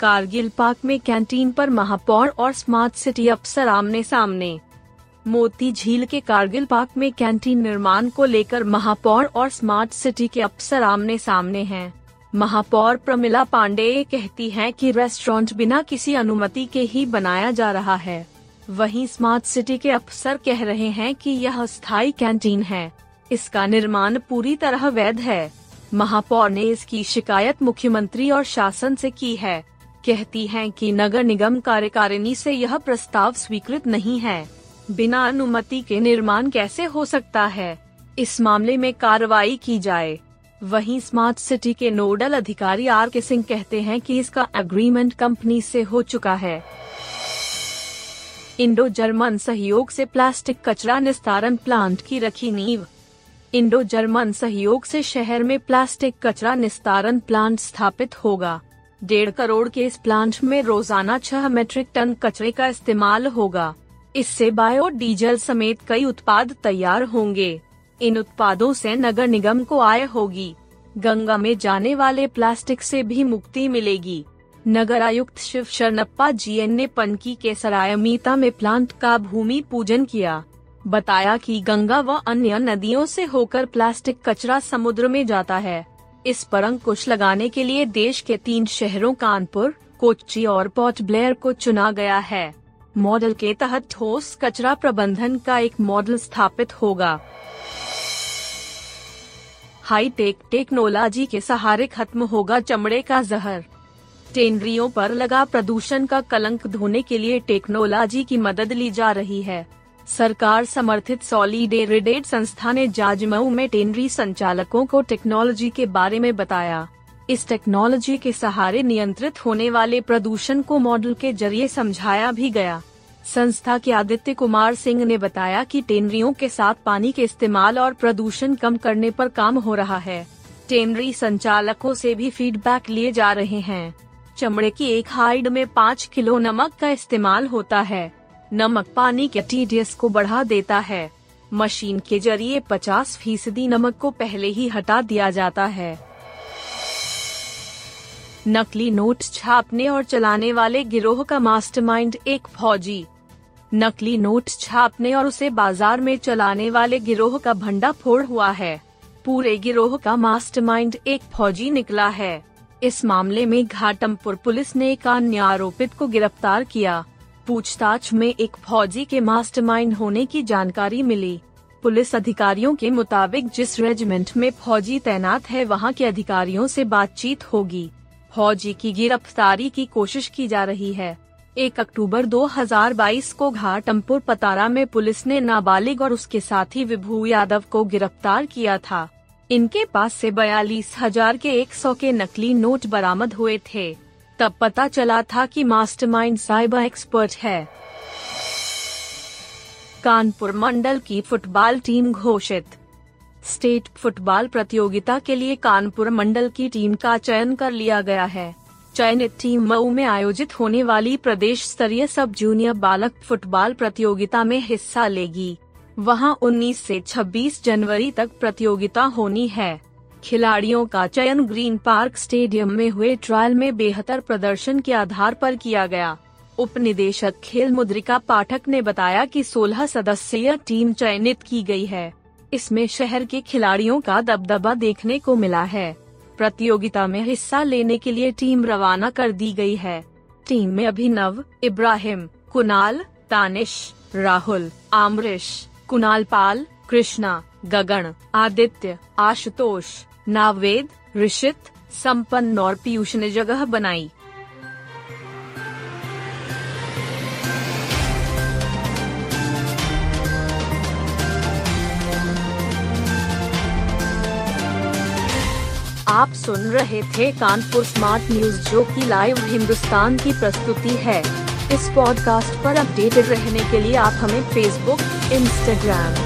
Kargil park में canteen पर महापौर और स्मार्ट सिटी अफसर आमने सामने मोती झील के कारगिल पार्क में कैंटीन निर्माण को लेकर महापौर और स्मार्ट सिटी के अफसर आमने सामने हैं। महापौर प्रमिला पांडेय कहती हैं कि रेस्टोरेंट बिना किसी अनुमति के ही बनाया जा रहा है। वहीं स्मार्ट सिटी के अफसर कह रहे हैं कि यह स्थायी कैंटीन है। इसका निर्माण पूरी तरह वैध है। महापौर ने इसकी शिकायत मुख्यमंत्री और शासन से की है। कहती हैं कि नगर निगम कार्यकारिणी से यह प्रस्ताव स्वीकृत नहीं है। बिना अनुमति के निर्माण कैसे हो सकता है? इस मामले में कार्रवाई की जाए। वहीं स्मार्ट सिटी के नोडल अधिकारी आर के सिंह कहते हैं कि इसका एग्रीमेंट कंपनी से हो चुका है। इंडो जर्मन सहयोग से प्लास्टिक कचरा निस्तारण प्लांट की रखी नींव। इंडो जर्मन सहयोग से शहर में प्लास्टिक कचरा निस्तारण प्लांट स्थापित होगा। डेढ़ करोड़ के इस प्लांट में रोज़ाना छह मेट्रिक टन कचरे का इस्तेमाल होगा। इससे बायो डीजल समेत कई उत्पाद तैयार होंगे। इन उत्पादों से नगर निगम को आय होगी। गंगा में जाने वाले प्लास्टिक से भी मुक्ति मिलेगी। नगर आयुक्त शिव शरणप्पा जी एन ने पनकी के सरायमीता में प्लांट का भूमि पूजन किया। बताया कि गंगा व अन्य नदियों से होकर प्लास्टिक कचरा समुद्र में जाता है। इस पर अंकुश लगाने के लिए देश के तीन शहरों कानपुर, कोच्चि और पोर्ट ब्लेयर को चुना गया है। मॉडल के तहत ठोस कचरा प्रबंधन का एक मॉडल स्थापित होगा। हाईटेक टेक्नोलॉजी के सहारे खत्म होगा चमड़े का जहर। टेनरियों पर लगा प्रदूषण का कलंक धोने के लिए टेक्नोलॉजी की मदद ली जा रही है। सरकार समर्थित सॉलिडेरिडेट संस्था ने जाजमऊ में टेनरी संचालकों को टेक्नोलॉजी के बारे में बताया। इस टेक्नोलॉजी के सहारे नियंत्रित होने वाले प्रदूषण को मॉडल के ज़रिए समझाया भी गया। संस्था के आदित्य कुमार सिंह ने बताया कि टेनरियों के साथ पानी के इस्तेमाल और प्रदूषण कम करने पर काम हो रहा है। टेनरी संचालकों से भी फीडबैक लिए जा रहे हैं। चमड़े की एक हाइड में पाँच किलो नमक का इस्तेमाल होता है। नमक पानी के टीडीएस को बढ़ा देता है। मशीन के ज़रिए 50 फ़ीसदी नमक को पहले ही हटा दिया जाता है। नकली नोट छापने और चलाने वाले गिरोह का मास्टरमाइंड एक फौजी। नकली नोट छापने और उसे बाज़ार में चलाने वाले गिरोह का भंडाफोड़ हुआ है। पूरे गिरोह का मास्टरमाइंड एक फौजी निकला है। इस मामले में घाटमपुर पुलिस ने एक अन्य आरोपित को गिरफ़्तार किया। पूछताछ में एक फौजी के मास्टरमाइंड होने की जानकारी मिली। पुलिस अधिकारियों के मुताबिक जिस रेजिमेंट में फौजी तैनात है, वहाँ के अधिकारियों से बातचीत होगी। फौजी की गिरफ्तारी की कोशिश की जा रही है। एक अक्टूबर 2022 को घाटमपुर पतारा में पुलिस ने नाबालिग और उसके साथी विभू यादव को गिरफ़्तार किया था। इनके पास से बयालीस हज़ार के 100 के नकली नोट बरामद हुए थे। तब पता चला था कि मास्टरमाइंड साइबर एक्सपर्ट है। कानपुर मंडल की फुटबॉल टीम घोषित। स्टेट फुटबॉल प्रतियोगिता के लिए कानपुर मंडल की टीम का चयन कर लिया गया है। चयनित टीम मऊ में आयोजित होने वाली प्रदेश स्तरीय सब जूनियर बालक फुटबॉल प्रतियोगिता में हिस्सा लेगी। वहाँ 19 से 26 जनवरी तक प्रतियोगिता होनी है। खिलाड़ियों का चयन ग्रीन पार्क स्टेडियम में हुए ट्रायल में बेहतर प्रदर्शन के आधार पर किया गया। उप निदेशक खेल मुद्रिका पाठक ने बताया कि 16 सदस्यीय टीम चयनित की गई है। इसमें शहर के खिलाड़ियों का दबदबा देखने को मिला है। प्रतियोगिता में हिस्सा लेने के लिए टीम रवाना कर दी गई है। टीम में अभिनव, इब्राहिम, कुणाल तानिश राहुल, आमरिश, कुणाल पाल, कृष्णा गगन, आदित्य, आशुतोष, नावेद, ऋषित, संपन्न और पीयूष ने जगह बनाई। आप सुन रहे थे कानपुर स्मार्ट न्यूज़, जो की लाइव हिंदुस्तान की प्रस्तुति है। इस पॉडकास्ट पर अपडेटेड रहने के लिए आप हमें फेसबुक इंस्टाग्राम